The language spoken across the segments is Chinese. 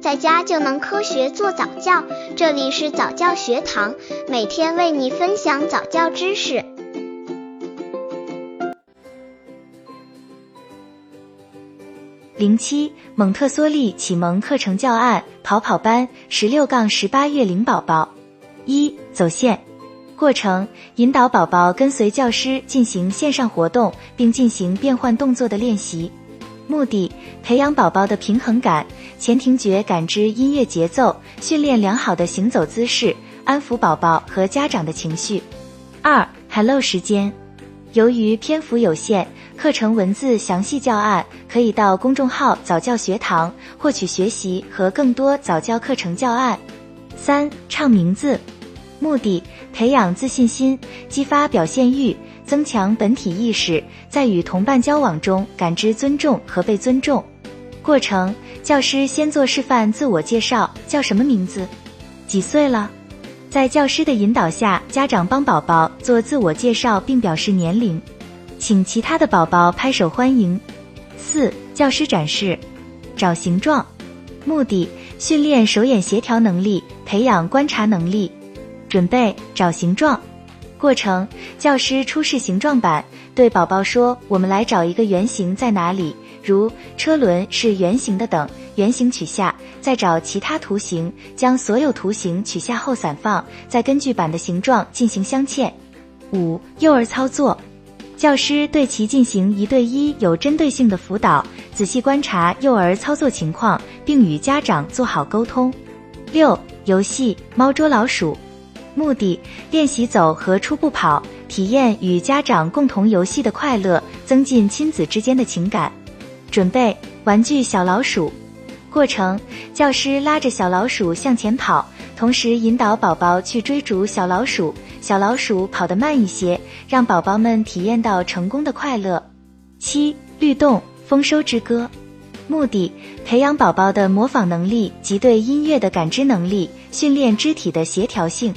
在家就能科学做早教。这里是早教学堂，每天为你分享早教知识。零七蒙特梭利启蒙课程教案跑跑班十六杠十八月龄宝宝一走线过程引导宝宝跟随教师进行线上活动，并进行变换动作的练习。目的培养宝宝的平衡感，前庭觉感知音乐节奏，训练良好的行走姿势，安抚宝宝和家长的情绪。二，Hello 时间。由于篇幅有限，课程文字详细教案可以到公众号早教学堂获取学习和更多早教课程教案。三，唱名字。目的培养自信心，激发表现欲。增强本体意识，在与同伴交往中感知尊重和被尊重。过程：教师先做示范自我介绍，叫什么名字？几岁了？在教师的引导下，家长帮宝宝做自我介绍并表示年龄，请其他的宝宝拍手欢迎。四、教师展示，找形状。目的：训练手眼协调能力，培养观察能力。准备找形状。过程：教师出示形状板，对宝宝说：“我们来找一个圆形在哪里？如车轮是圆形的等，圆形取下，再找其他图形，将所有图形取下后散放，再根据板的形状进行镶嵌。”五、幼儿操作，教师对其进行一对一有针对性的辅导，仔细观察幼儿操作情况，并与家长做好沟通。六、游戏猫捉老鼠。目的练习走和初步跑，体验与家长共同游戏的快乐，增进亲子之间的情感。准备玩具小老鼠。过程：教师拉着小老鼠向前跑，同时引导宝宝去追逐小老鼠。小老鼠跑得慢一些，让宝宝们体验到成功的快乐。七律动丰收之歌。目的培养宝宝的模仿能力及对音乐的感知能力，训练肢体的协调性。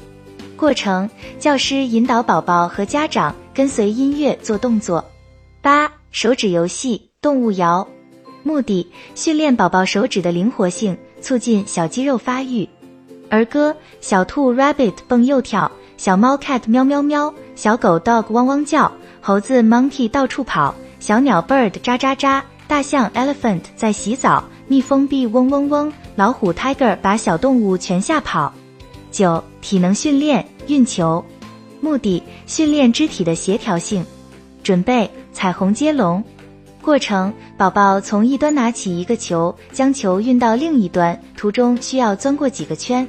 过程：教师引导宝宝和家长跟随音乐做动作。八、手指游戏动物摇。目的：训练宝宝手指的灵活性，促进小肌肉发育。儿歌：小兔 rabbit 蹦又跳，小猫 cat 喵喵喵，小狗 dog 汪汪叫，猴子 monkey 到处跑，小鸟 bird 喳喳喳，大象 elephant 在洗澡，蜜蜂 bee 嗡嗡嗡，老虎 tiger 把小动物全吓跑。九、体能训练。运球，目的训练肢体的协调性。准备彩虹接龙，过程宝宝从一端拿起一个球，将球运到另一端，途中需要钻过几个圈。